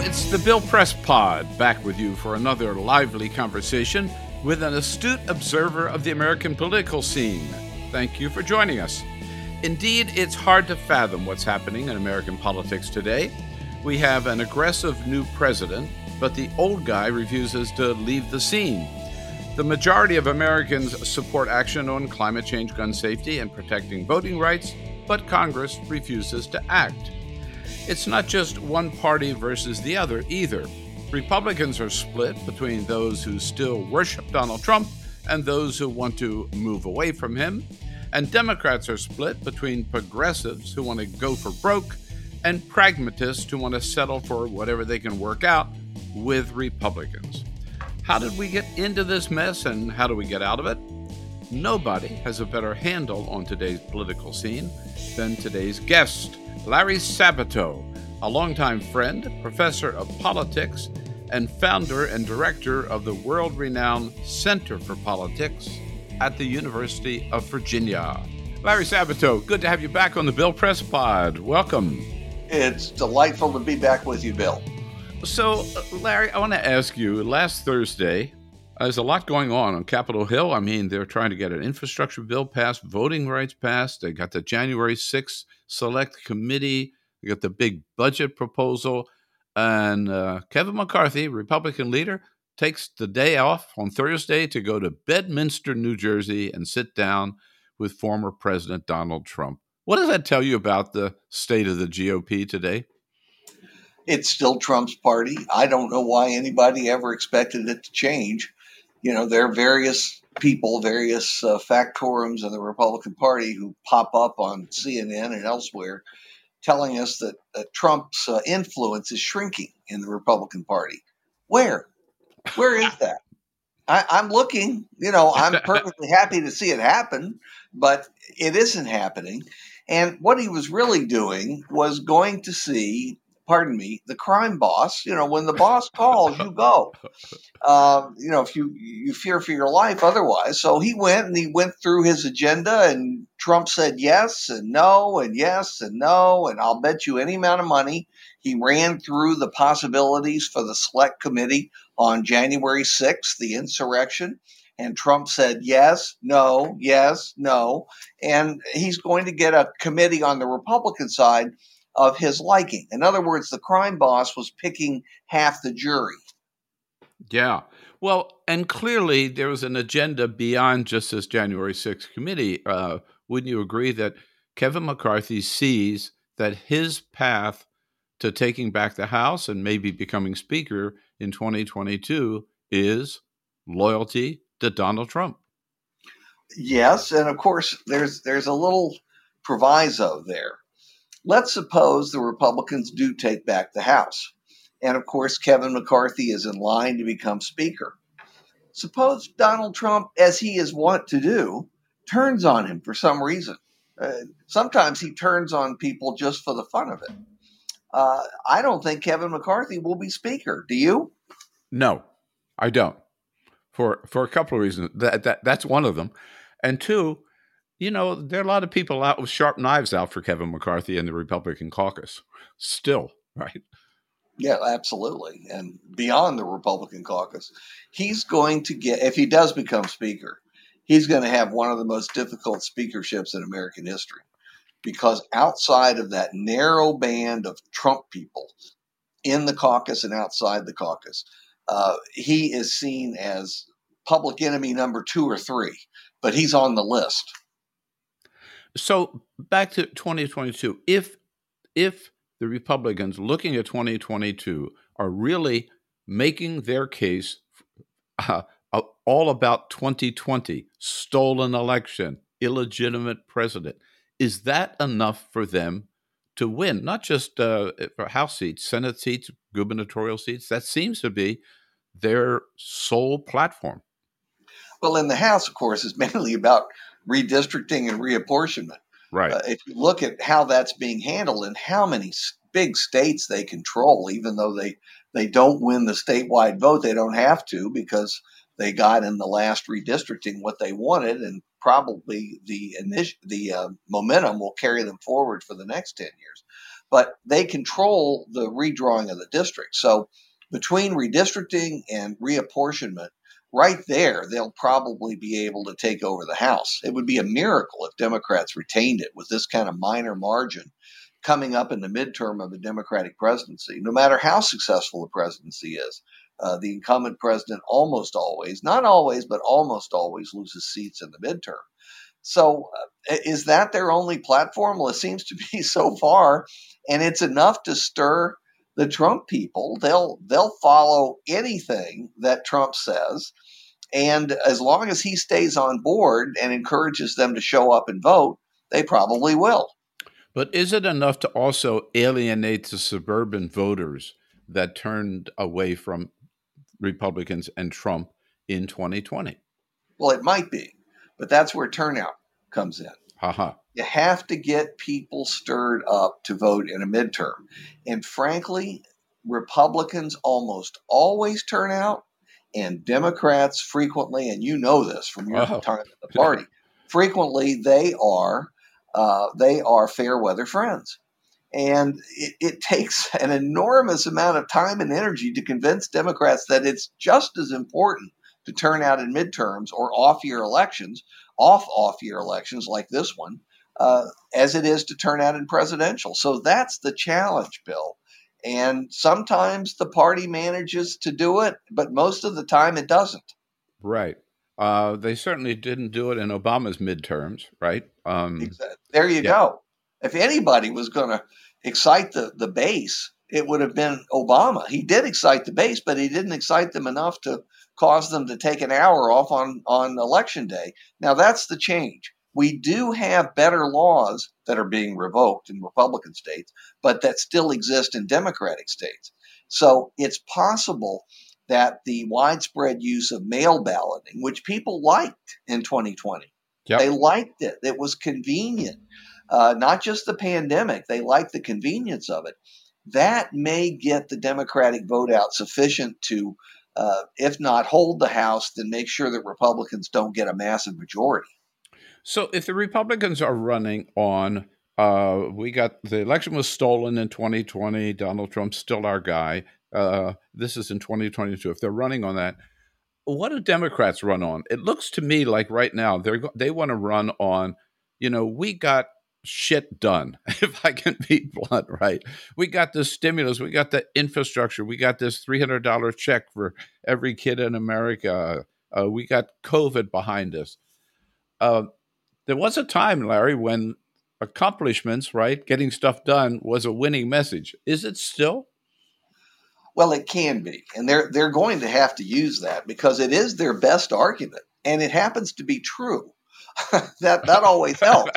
It's the Bill Press Pod, back with you for another lively conversation with an astute observer of the American political scene. Thank you for joining us. Indeed, it's hard to fathom what's happening in American politics today. We have an aggressive new president, but the old guy refuses to leave the scene. The majority of Americans support action on climate change, gun safety, and protecting voting rights, but Congress refuses to act. It's not just one party versus the other either. Republicans are split between those who still worship Donald Trump and those who want to move away from him. And Democrats are split between progressives who want to go for broke and pragmatists who want to settle for whatever they can work out with Republicans. How did we get into this mess and how do we get out of it? Nobody has a better handle on today's political scene than today's guest. Larry Sabato, a longtime friend, professor of politics, and founder and director of the world renowned Center for Politics at the University of Virginia. Larry Sabato, good to have you back on the Bill Press Pod. Welcome. It's delightful to be back with you, Bill. So, uh, Larry, I want to ask you last Thursday, there's a lot going on on Capitol Hill. I mean, they're trying to get an infrastructure bill passed, voting rights passed. They got the January 6th select committee. They got the big budget proposal. And uh, Kevin McCarthy, Republican leader, takes the day off on Thursday to go to Bedminster, New Jersey, and sit down with former President Donald Trump. What does that tell you about the state of the GOP today? It's still Trump's party. I don't know why anybody ever expected it to change you know, there are various people, various uh, factorums in the Republican Party who pop up on CNN and elsewhere telling us that uh, Trump's uh, influence is shrinking in the Republican Party. Where? Where is that? I, I'm looking, you know, I'm perfectly happy to see it happen, but it isn't happening. And what he was really doing was going to see pardon me, the crime boss. You know, when the boss calls, you go. Uh, you know, if you you fear for your life otherwise. So he went and he went through his agenda, and Trump said yes and no and yes and no, and I'll bet you any amount of money he ran through the possibilities for the select committee on January 6th, the insurrection. And Trump said yes, no, yes, no. And he's going to get a committee on the Republican side of his liking. In other words, the crime boss was picking half the jury. Yeah. Well, and clearly there was an agenda beyond just this January 6th committee. Uh, wouldn't you agree that Kevin McCarthy sees that his path to taking back the House and maybe becoming Speaker in 2022 is loyalty to Donald Trump? Yes, and of course there's there's a little proviso there. Let's suppose the Republicans do take back the House. And of course, Kevin McCarthy is in line to become Speaker. Suppose Donald Trump, as he is wont to do, turns on him for some reason. Uh, sometimes he turns on people just for the fun of it. Uh, I don't think Kevin McCarthy will be Speaker. Do you? No, I don't. For for a couple of reasons. That, that that's one of them, and two, you know, there are a lot of people out with sharp knives out for Kevin McCarthy and the Republican caucus still, right? Yeah, absolutely. And beyond the Republican caucus, he's going to get, if he does become Speaker, he's going to have one of the most difficult speakerships in American history. Because outside of that narrow band of Trump people in the caucus and outside the caucus, uh, he is seen as public enemy number two or three, but he's on the list. So back to 2022, if if the Republicans looking at 2022 are really making their case uh, all about 2020, stolen election, illegitimate president, Is that enough for them to win? Not just uh, for House seats, Senate seats, gubernatorial seats. That seems to be their sole platform. Well, in the House, of course, is mainly about redistricting and reapportionment. Right. Uh, if you look at how that's being handled and how many big states they control, even though they they don't win the statewide vote, they don't have to because they got in the last redistricting what they wanted, and probably the initial the uh, momentum will carry them forward for the next ten years. But they control the redrawing of the district. So between redistricting and reapportionment, right there, they'll probably be able to take over the House. It would be a miracle if Democrats retained it with this kind of minor margin coming up in the midterm of a Democratic presidency, no matter how successful the presidency is. Uh, the incumbent president almost always, not always, but almost always loses seats in the midterm. So, uh, is that their only platform? Well, it seems to be so far, and it's enough to stir the Trump people. They'll they'll follow anything that Trump says, and as long as he stays on board and encourages them to show up and vote, they probably will. But is it enough to also alienate the suburban voters that turned away from Republicans and Trump in 2020? Well, it might be, but that's where turnout comes in. Uh-huh. You have to get people stirred up to vote in a midterm. And frankly, Republicans almost always turn out, and Democrats frequently, and you know this from your oh. time at the party, frequently they are uh, they are fair weather friends. And it, it, takes an enormous amount of time and energy to convince Democrats that it's just as important to turn out in midterms or off year elections, off off year elections like this one, uh, as it is to turn out in presidential. So that's the challenge, Bill. And sometimes the party manages to do it, but most of the time it doesn't. Right. Uh, they certainly didn't do it in Obama's midterms, right? Um, exactly. There you yeah. go. If anybody was going to excite the, the base, it would have been Obama. He did excite the base, but he didn't excite them enough to cause them to take an hour off on, on election day. Now, that's the change. We do have better laws that are being revoked in Republican states, but that still exist in Democratic states. So it's possible that the widespread use of mail balloting, which people liked in 2020, yep. they liked it. It was convenient. Uh, not just the pandemic, they liked the convenience of it. That may get the Democratic vote out sufficient to, uh, if not hold the House, then make sure that Republicans don't get a massive majority. So if the Republicans are running on, uh, we got the election was stolen in 2020, Donald Trump's still our guy. Uh, this is in 2022. If they're running on that, what do Democrats run on? It looks to me like right now they they want to run on, you know, we got shit done, if I can be blunt, right? We got the stimulus, we got the infrastructure, we got this $300 check for every kid in America, uh, we got COVID behind us. Uh, there was a time, Larry, when accomplishments, right, getting stuff done was a winning message. Is it still? Well, it can be, and they're they're going to have to use that because it is their best argument, and it happens to be true. that that always helps.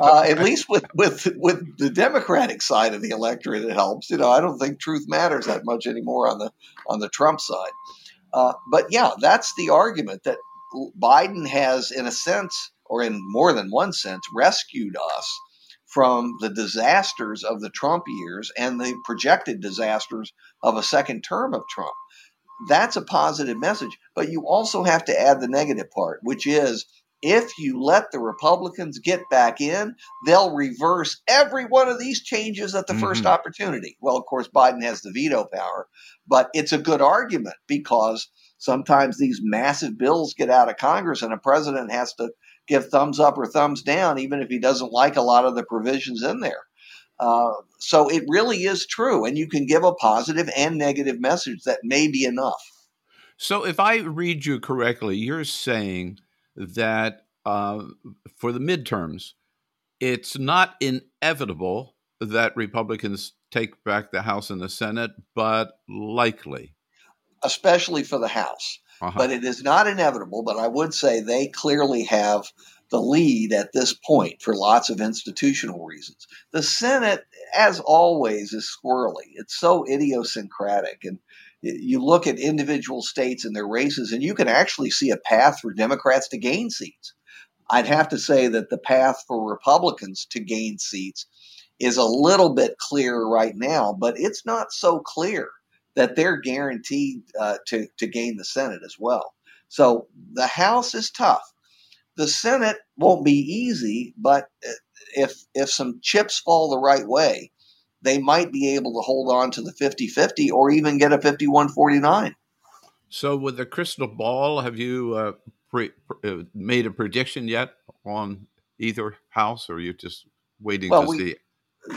Uh, at least with with with the Democratic side of the electorate, it helps. You know, I don't think truth matters that much anymore on the on the Trump side. Uh, but yeah, that's the argument that Biden has, in a sense, or in more than one sense, rescued us from the disasters of the Trump years and the projected disasters of a second term of Trump. That's a positive message. But you also have to add the negative part, which is if you let the Republicans get back in, they'll reverse every one of these changes at the mm-hmm. first opportunity. Well, of course, Biden has the veto power, but it's a good argument because sometimes these massive bills get out of Congress and a president has to give thumbs up or thumbs down, even if he doesn't like a lot of the provisions in there. Uh, so it really is true, and you can give a positive and negative message that may be enough. So, if I read you correctly, you're saying that uh, for the midterms, it's not inevitable that Republicans take back the House and the Senate, but likely. Especially for the House. Uh-huh. But it is not inevitable. But I would say they clearly have the lead at this point for lots of institutional reasons. The Senate, as always, is squirrely. It's so idiosyncratic. And you look at individual states and their races, and you can actually see a path for Democrats to gain seats. I'd have to say that the path for Republicans to gain seats is a little bit clearer right now, but it's not so clear that they're guaranteed uh, to, to gain the Senate as well. So the House is tough. The Senate won't be easy, but uh, if if some chips fall the right way, they might be able to hold on to the 50-50 or even get a 51-49. So with the crystal ball, have you uh, pre- uh, made a prediction yet on either house or are you just waiting well, to we, see?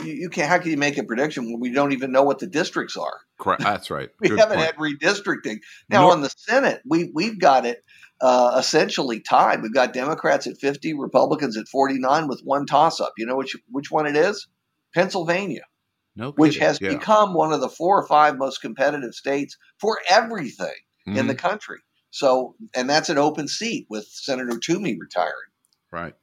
You can't. How can you make a prediction when we don't even know what the districts are? Correct. That's right. we Good haven't point. had redistricting. Now on the Senate, we we've got it uh, essentially tied. We've got Democrats at 50, Republicans at 49 with one toss up. You know which which one it is? Pennsylvania. No which has yeah. become one of the four or five most competitive states for everything mm-hmm. in the mm-hmm. country. So, and that's an open seat with Senator Toomey retiring. Right.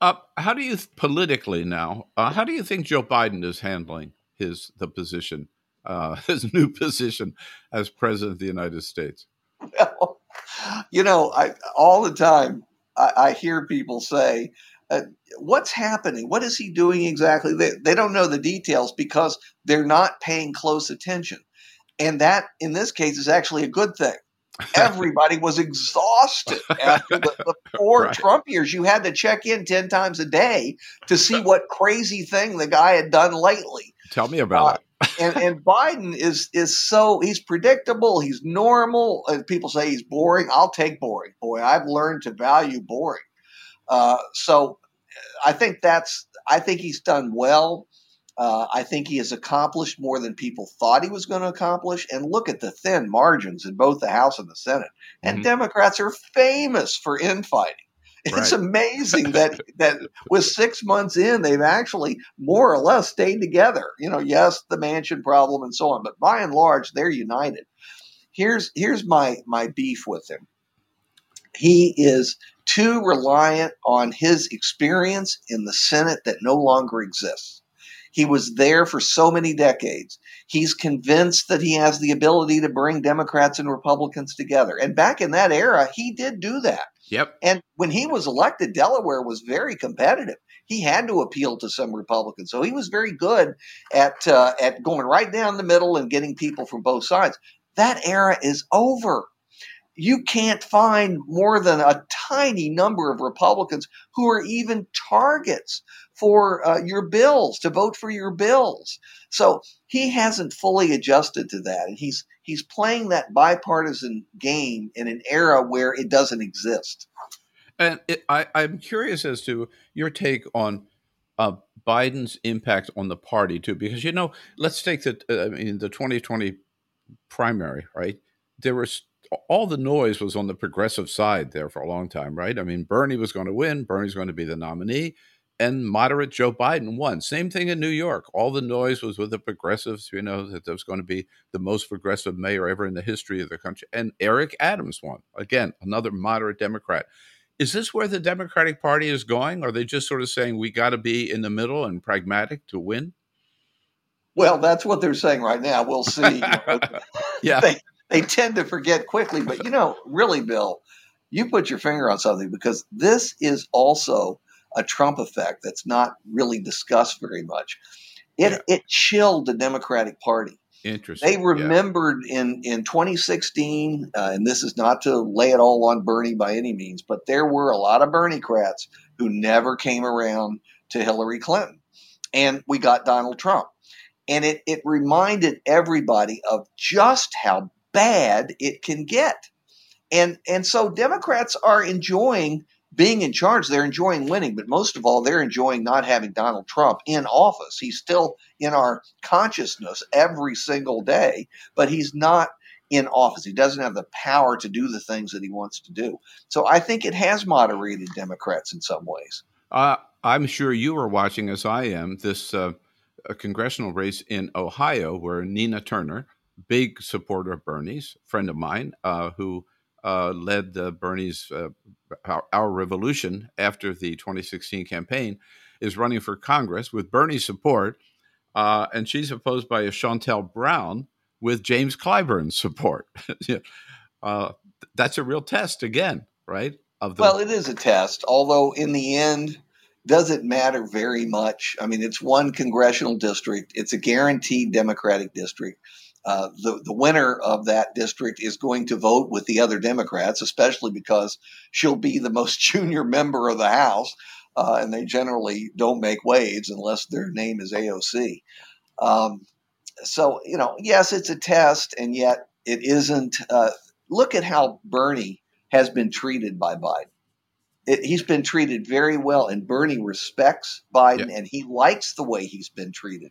Uh, how do you politically now? Uh, how do you think Joe Biden is handling his the position, uh, his new position as president of the United States? Well, you know, I all the time I, I hear people say, uh, "What's happening? What is he doing exactly?" They they don't know the details because they're not paying close attention, and that in this case is actually a good thing. Everybody was exhausted after the, the four right. Trump years. You had to check in ten times a day to see what crazy thing the guy had done lately. Tell me about uh, it and and Biden is is so he's predictable. He's normal. And people say he's boring. I'll take boring. Boy, I've learned to value boring. Uh, so I think that's I think he's done well. Uh, I think he has accomplished more than people thought he was going to accomplish. And look at the thin margins in both the House and the Senate. And mm-hmm. Democrats are famous for infighting. It's right. amazing that that with six months in, they've actually more or less stayed together. You know, yes, the Manchin problem and so on, but by and large, they're united. Here's here's my my beef with him. He is too reliant on his experience in the Senate that no longer exists. He was there for so many decades. He's convinced that he has the ability to bring Democrats and Republicans together. And back in that era, he did do that. Yep. And when he was elected, Delaware was very competitive. He had to appeal to some Republicans, so he was very good at uh, at going right down the middle and getting people from both sides. That era is over. You can't find more than a tiny number of Republicans who are even targets for uh, your bills to vote for your bills. So he hasn't fully adjusted to that, and he's he's playing that bipartisan game in an era where it doesn't exist. And it, I, I'm curious as to your take on uh, Biden's impact on the party too, because you know, let's take the uh, I mean the 2020 primary, right? There was all the noise was on the progressive side there for a long time, right? I mean, Bernie was going to win. Bernie's going to be the nominee and moderate Joe Biden won. Same thing in New York. All the noise was with the progressives, you know, that there was going to be the most progressive mayor ever in the history of the country. And Eric Adams won. Again, another moderate Democrat. Is this where the Democratic Party is going? Are they just sort of saying we got to be in the middle and pragmatic to win? Well, that's what they're saying right now. We'll see. yeah. They, they tend to forget quickly. But, you know, really, Bill, you put your finger on something because this is also a Trump effect that's not really discussed very much. It yeah. it chilled the Democratic Party. Interesting. They remembered yeah. in in 2016, uh, and this is not to lay it all on Bernie by any means, but there were a lot of Berniecrats who never came around to Hillary Clinton, and we got Donald Trump, and it it reminded everybody of just how bad it can get, and and so Democrats are enjoying being in charge, they're enjoying winning, but most of all, they're enjoying not having Donald Trump in office. He's still in our consciousness every single day, but he's not in office. He doesn't have the power to do the things that he wants to do. So I think it has moderated Democrats in some ways. Uh, I'm sure you are watching, as I am, this uh, congressional race in Ohio where Nina Turner, big supporter of Bernie's, friend of mine, uh, who uh, led uh, Bernie's uh, our, our, revolution after the 2016 campaign, is running for Congress with Bernie's support, uh, and she's opposed by a Shontel Brown with James Clyburn's support. Uh, that's a real test again, right? Of the- well, it is a test. Although in the end, does it matter very much? I mean, it's one congressional district. It's a guaranteed Democratic district. Uh, the, the winner of that district is going to vote with the other Democrats, especially because she'll be the most junior member of the House, uh, and they generally don't make waves unless their name is AOC. Um, so, you know, yes, it's a test, and yet it isn't. Uh, look at how Bernie has been treated by Biden. It, he's been treated very well, and Bernie respects Biden, and he likes the way he's been treated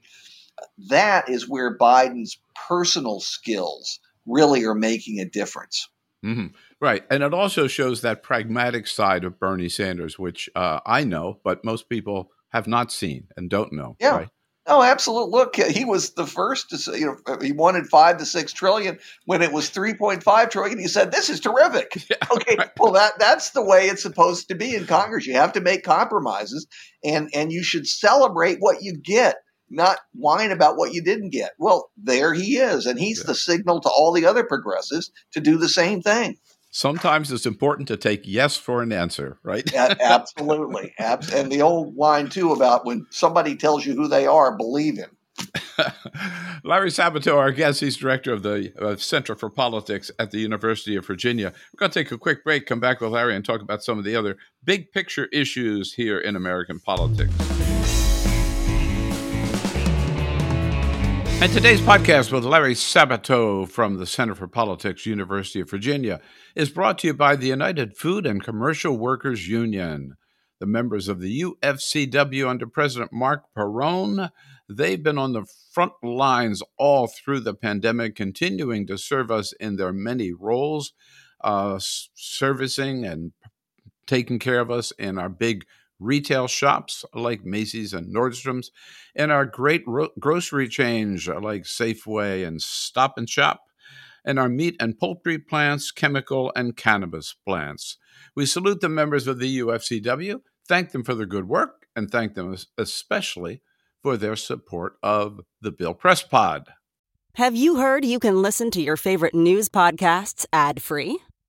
that is where Biden's personal skills really are making a difference. Mm-hmm. Right. And it also shows that pragmatic side of Bernie Sanders, which uh, I know, but most people have not seen and don't know. Yeah. Right? Oh, absolutely. Look, he was the first to say, you know, he wanted five to six trillion when it was 3.5 trillion. He said, this is terrific. Yeah, okay. Right. Well, that, that's the way it's supposed to be in Congress. You have to make compromises and, and you should celebrate what you get not whine about what you didn't get. Well, there he is, and he's yeah. the signal to all the other progressives to do the same thing. Sometimes it's important to take yes for an answer, right? yeah, absolutely. and the old line, too, about when somebody tells you who they are, believe him. Larry Sabato, our guest, he's director of the uh, Center for Politics at the University of Virginia. We're going to take a quick break, come back with Larry, and talk about some of the other big picture issues here in American politics. And today's podcast with Larry Sabato from the Center for Politics, University of Virginia, is brought to you by the United Food and Commercial Workers Union. The members of the UFCW under President Marc Perrone, they've been on the front lines all through the pandemic, continuing to serve us in their many roles, uh, servicing and taking care of us in our big retail shops like Macy's and Nordstrom's, and our great ro- grocery chains like Safeway and Stop and Shop, and our meat and poultry plants, chemical and cannabis plants. We salute the members of the UFCW, thank them for their good work, and thank them especially for their support of the Bill Press Pod. Have you heard you can listen to your favorite news podcasts ad free?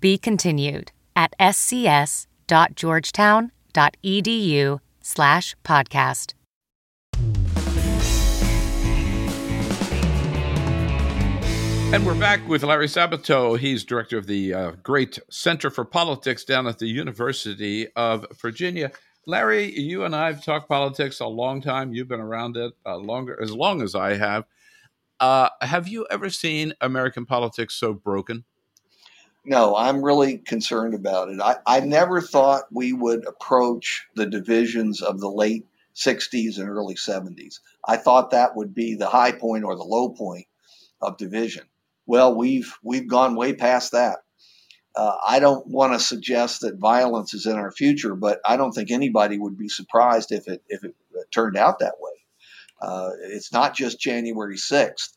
be continued at scs.georgetown.edu slash podcast. And we're back with Larry Sabato. He's director of the uh, great Center for Politics down at the University of Virginia. Larry, you and I have talked politics a long time. You've been around it uh, longer, as long as I have. Uh, have you ever seen American politics so broken? No, I'm really concerned about it. I, I never thought we would approach the divisions of the late 60s and early 70s. I thought that would be the high point or the low point of division. Well, we've we've gone way past that. Uh, I don't want to suggest that violence is in our future, but I don't think anybody would be surprised if it if it turned out that way. Uh, it's not just January 6th.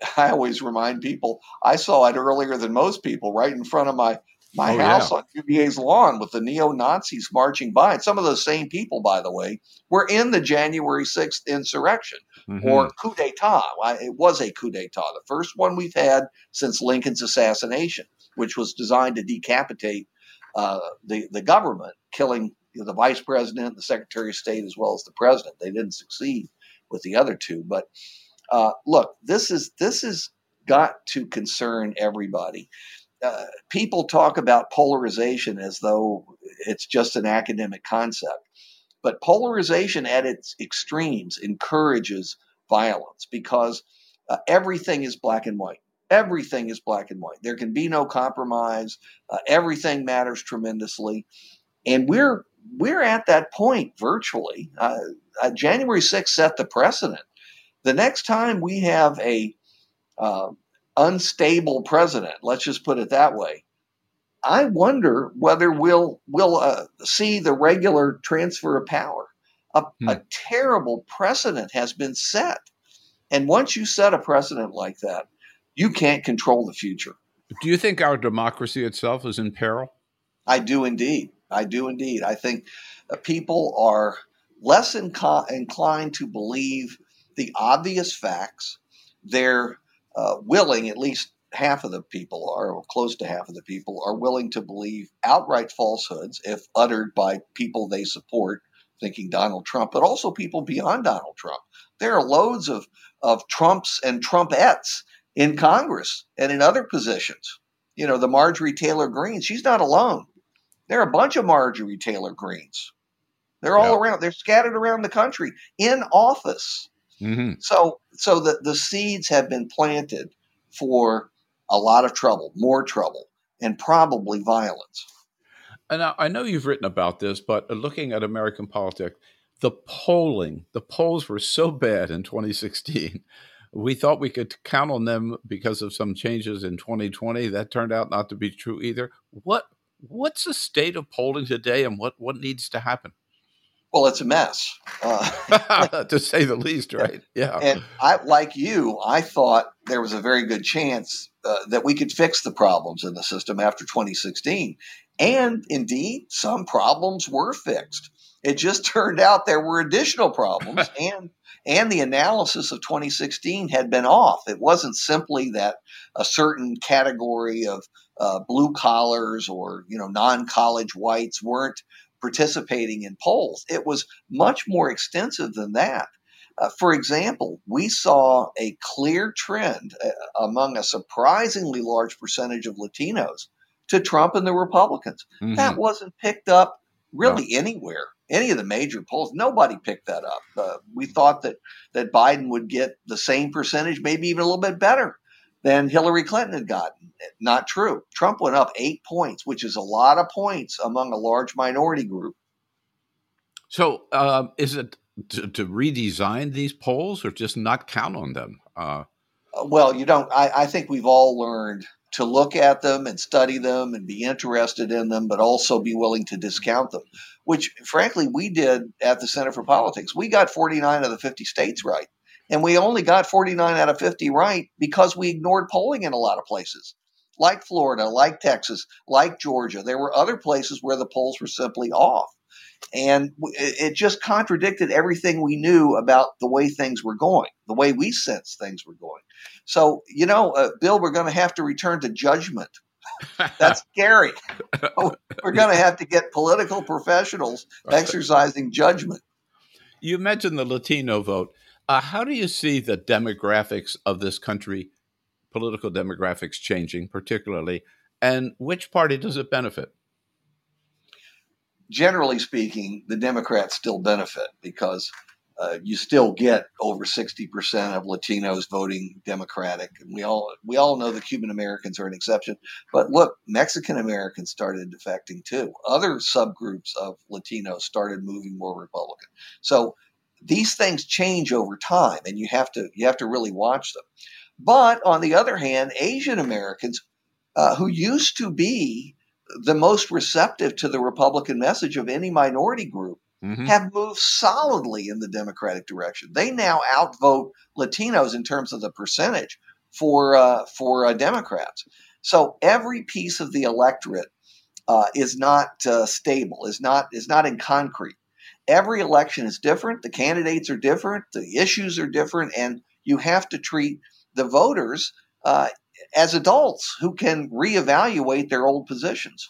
I always remind people I saw it earlier than most people, right in front of my my Oh, house yeah. on UVA's lawn with the neo Nazis marching by. And some of those same people, by the way, were in the January 6th insurrection Mhm. or coup d'etat. It was a coup d'etat, the first one we've had since Lincoln's assassination, which was designed to decapitate uh, the the government, killing the vice president, the secretary of state, as well as the president. They didn't succeed with the other two, but uh, look, this is this has got to concern everybody. Uh, people talk about polarization as though it's just an academic concept, but polarization at its extremes encourages violence because uh, everything is black and white. Everything is black and white. There can be no compromise. Uh, everything matters tremendously, and we're we're at that point virtually. Uh, uh, January 6th set the precedent. The next time we have a uh, unstable president, let's just put it that way, I wonder whether we'll we'll uh, see the regular transfer of power. A, Hmm. a terrible precedent has been set, and once you set a precedent like that, you can't control the future. Do you think our democracy itself is in peril? I do indeed. I do indeed. I think uh, people are less inclined to believe the obvious facts. They're uh, willing, at least half of the people are, or close to half of the people, are willing to believe outright falsehoods if uttered by people they support, thinking Donald Trump, but also people beyond Donald Trump. There are loads of, of Trumps and Trumpettes in Congress and in other positions. You know, the Marjorie Taylor Greene, she's not alone. There are a bunch of Marjorie Taylor Greenes. They're all Yeah. around. They're scattered around the country in office. Hmm So, so the, the seeds have been planted for a lot of trouble, more trouble, and probably violence. And I, I know you've written about this, but looking at American politics, the polling, the polls were so bad in 2016. We thought we could count on them because of some changes in 2020. That turned out not to be true either. What what's the state of polling today, and what what needs to happen? Well, it's a mess. Uh, to say the least, right? Yeah. and I, like you, I thought there was a very good chance uh, that we could fix the problems in the system after 2016. And indeed, some problems were fixed. It just turned out there were additional problems, and and the analysis of 2016 had been off. It wasn't simply that a certain category of uh, blue collars or you know non-college whites weren't participating in polls. It was much more extensive than that. Uh, for example, we saw a clear trend uh, among a surprisingly large percentage of Latinos to Trump and the Republicans. Mhm. That wasn't picked up really anywhere. Any of the major polls, nobody picked that up. Uh, we thought that that Biden would get the same percentage, maybe even a little bit better than Hillary Clinton had gotten. Not true. Trump went up eight points, which is a lot of points among a large minority group. So, um, is it to, to redesign these polls or just not count on them? Uh, Uh, well, you don't. I, I think we've all learned to look at them and study them and be interested in them, but also be willing to discount them, which frankly we did at the Center for Politics. We got 49 of the 50 states right. And we only got 49 out of 50 right because we ignored polling in a lot of places, like Florida, like Texas, like Georgia. There were other places where the polls were simply off. And it it just contradicted everything we knew about the way things were going, the way we sensed things were going. So, you know, uh, Bill, we're going to have to return to judgment. That's scary. we're going to have to get political professionals exercising judgment. You mentioned the Latino vote. Uh, how do you see the demographics of this country, political demographics changing, particularly, and which party does it benefit? Generally speaking, the Democrats still benefit because uh, you still get over 60% of Latinos voting Democratic. And we all we all know the Cuban Americans are an exception. But look, Mexican Americans started defecting too. Other subgroups of Latinos started moving more Republican. So these things change over time and you have to you have to really watch them. But on the other hand, Asian Americans uh, who used to be the most receptive to the Republican message of any minority group mm-hmm. have moved solidly in the Democratic direction. They now outvote Latinos in terms of the percentage for uh, for uh, Democrats. So every piece of the electorate uh, is not uh, stable, is not is not in concrete. Every election is different. The candidates are different. The issues are different, and you have to treat the voters uh, as adults who can reevaluate their old positions.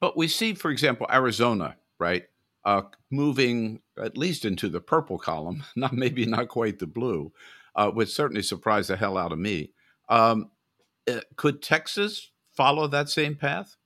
But we see, for example, Arizona, right, uh, moving at least into the purple column, not maybe not quite the blue, uh, which certainly surprised the hell out of me. Um, uh, could Texas follow that same path?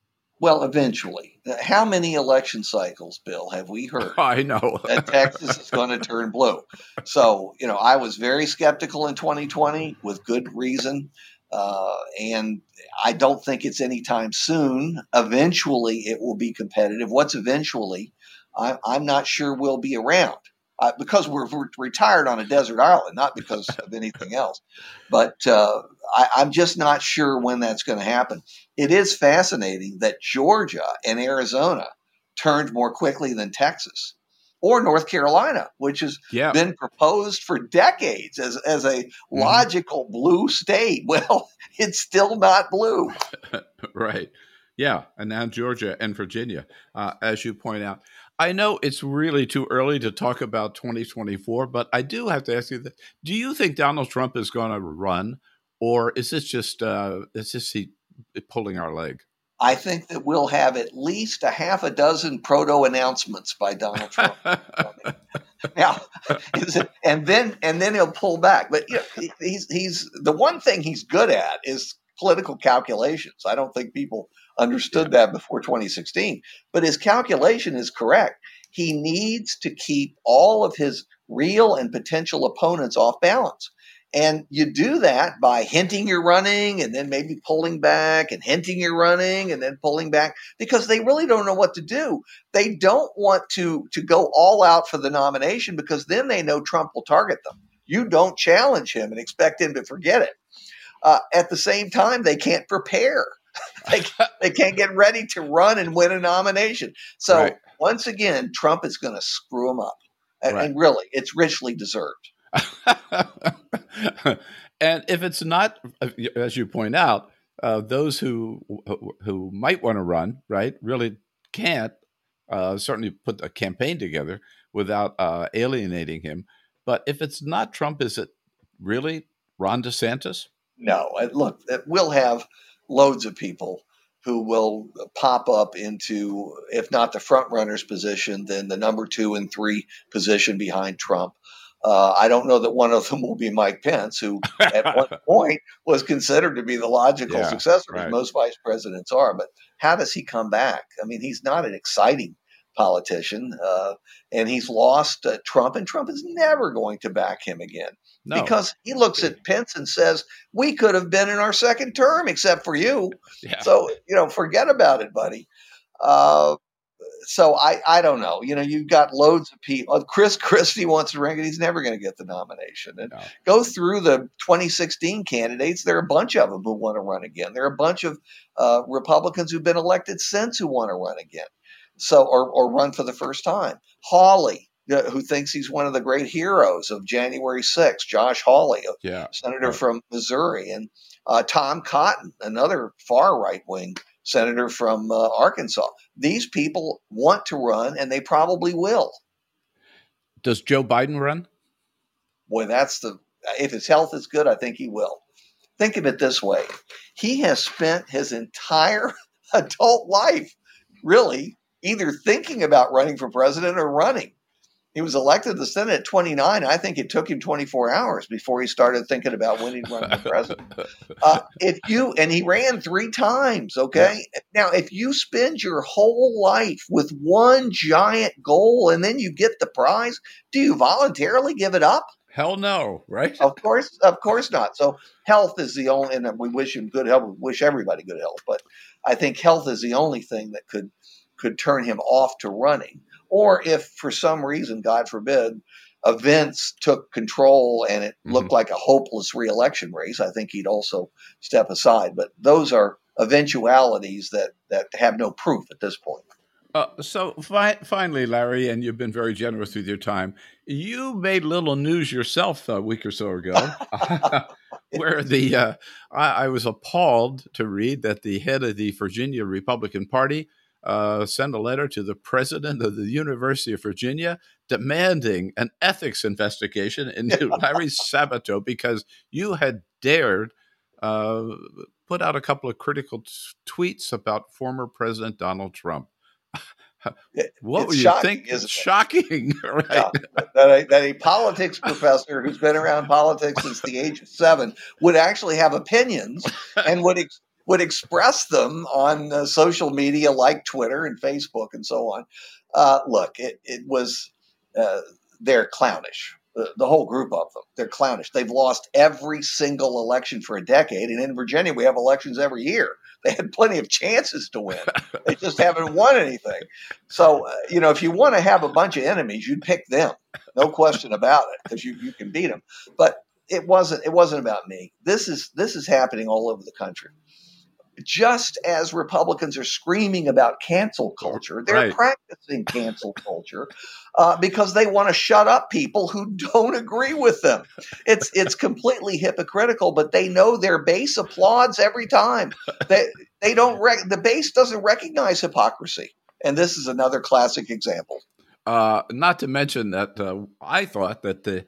Well, eventually. How many election cycles, Bill, have we heard? I know. that Texas is going to turn blue. So, you know, I was very skeptical in 2020 with good reason. Uh, and I don't think it's anytime soon. Eventually, it will be competitive. What's eventually? I, I'm not sure we'll be around uh, because we're, we're, retired on a desert island, not because of anything else. But uh, I, I'm just not sure when that's going to happen. It is fascinating that Georgia and Arizona turned more quickly than Texas or North Carolina, which has yeah. been proposed for decades as, as a mm-hmm. logical blue state. Well, it's still not blue. right. Yeah. And now Georgia and Virginia, uh, as you point out. I know it's really too early to talk about 2024, but I do have to ask you: that, Do you think Donald Trump is going to run, or is this just uh, is this he pulling our leg? I think that we'll have at least a half a dozen proto announcements by Donald Trump. now, it, and then and then he'll pull back. But you know, he's he's the one thing he's good at is political calculations. I don't think people understood that before 2016. But his calculation is correct. He needs to keep all of his real and potential opponents off balance. And you do that by hinting you're running and then maybe pulling back and hinting you're running and then pulling back because they really don't know what to do. They don't want to, to go all out for the nomination because then they know Trump will target them. You don't challenge him and expect him to forget it. Uh, at the same time, they can't prepare. they, they can't get ready to run and win a nomination. So right. once again, Trump is going to screw them up. And, right. and really, it's richly deserved. and if it's not, as you point out, uh, those who who might want to run, right, really can't uh, certainly put a campaign together without uh, alienating him. But if it's not Trump, is it really Ron DeSantis? No, look, we'll have loads of people who will pop up into, if not the front runner's position, then the number two and three position behind Trump. Uh, I don't know that one of them will be Mike Pence, who at one point was considered to be the logical yeah, successor, right. as most vice presidents are. But how does he come back? I mean, he's not an exciting politician, uh, and he's lost uh, Trump, and Trump is never going to back him again. No. Because he looks at Pence and says, We could have been in our second term except for you. Yeah. So, you know, forget about it, buddy. Uh, so I, I don't know. You know, you've got loads of people. Uh, Chris Christie wants to run it. He's never going to get the nomination. And no. go through the 2016 candidates. There are a bunch of them who want to run again. There are a bunch of uh, Republicans who've been elected since who want to run again. So, or, or run for the first time. Hawley, who thinks he's one of the great heroes of January 6th, Josh Hawley, a yeah. senator from Missouri, and uh, Tom Cotton, another far right wing senator from uh, Arkansas. These people want to run, and they probably will. Does Joe Biden run? Boy, that's the. If his health is good, I think he will. Think of it this way he has spent his entire adult life really either thinking about running for president or running. He was elected to the Senate at 29. I think it took him 24 hours before he started thinking about when he'd run for president. Uh, if you and he ran three times, okay. Yeah. Now, if you spend your whole life with one giant goal and then you get the prize, do you voluntarily give it up? Hell no, right? Of course, of course not. So health is the only, and we wish him good health. We wish everybody good health, but I think health is the only thing that could could turn him off to running. Or if for some reason, God forbid, events took control and it mm-hmm. looked like a hopeless reelection race, I think he'd also step aside. But those are eventualities that, that have no proof at this point. Uh, so fi- finally, Larry, and you've been very generous with your time. You made little news yourself a week or so ago, where the uh, I, I, was appalled to read that the head of the Virginia Republican Party uh, sent a letter to the president of the University of Virginia demanding an ethics investigation into Larry Sabato because you had dared uh, put out a couple of critical t- tweets about former President Donald Trump. what it's were you shocking, thinking? Shocking, right? Yeah, that, a, that a politics professor who's been around politics since the age of seven would actually have opinions and would ex- would express them on uh, social media like Twitter and Facebook and so on. Uh, look, it, it was uh, they're clownish the, the whole group of them. They're clownish. They've lost every single election for a decade. And in Virginia, we have elections every year. They had plenty of chances to win. They just haven't won anything. So, uh, you know, if you want to have a bunch of enemies, you'd pick them. No question about it, because you, you can beat them. But it wasn't it wasn't about me. This is this is happening all over the country just as Republicans are screaming about cancel culture, they're right. practicing cancel culture uh, because they want to shut up people who don't agree with them. It's it's completely hypocritical, but they know their base applauds every time. They they don't rec- the base doesn't recognize hypocrisy, and this is another classic example. Uh, not to mention that uh, I thought that the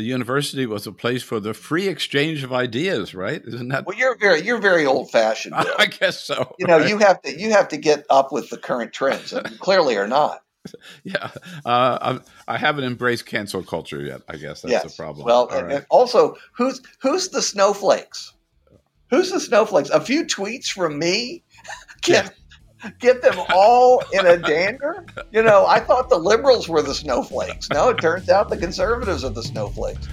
the university was a place for the free exchange of ideas, right? Isn't that? Well, you're very you're very old fashioned. I guess so. You know, right? you have to you have to get up with the current trends, and clearly are not. Yeah, uh, I haven't embraced cancel culture yet. I guess that's yes. the problem. Well, right. also, who's who's the snowflakes? Who's the snowflakes? A few tweets from me can get them all in a dander? You know, I thought the liberals were the snowflakes. No, it turns out the conservatives are the snowflakes.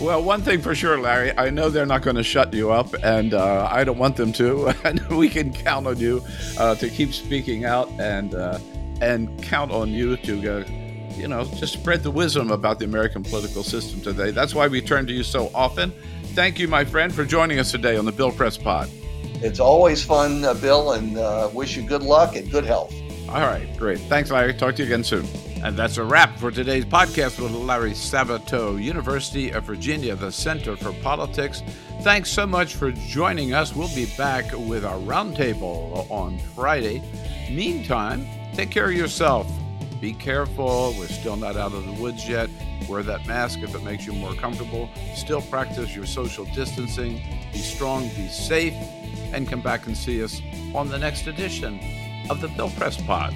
Well, one thing for sure, Larry, I know they're not going to shut you up, and uh, I don't want them to. And we can count on you uh, to keep speaking out and uh, and count on you to, you know, just spread the wisdom about the American political system today. That's why we turn to you so often. Thank you, my friend, for joining us today on the Bill Press Pod. It's always fun, uh, Bill, and uh, wish you good luck and good health. All right, great. Thanks, Larry. Talk to you again soon. And that's a wrap for today's podcast with Larry Sabato, University of Virginia, the Center for Politics. Thanks so much for joining us. We'll be back with our roundtable on Friday. Meantime, take care of yourself. Be careful. We're still not out of the woods yet. Wear that mask if it makes you more comfortable. Still practice your social distancing. Be strong, be safe and come back and see us on the next edition of the Bill Press Pod.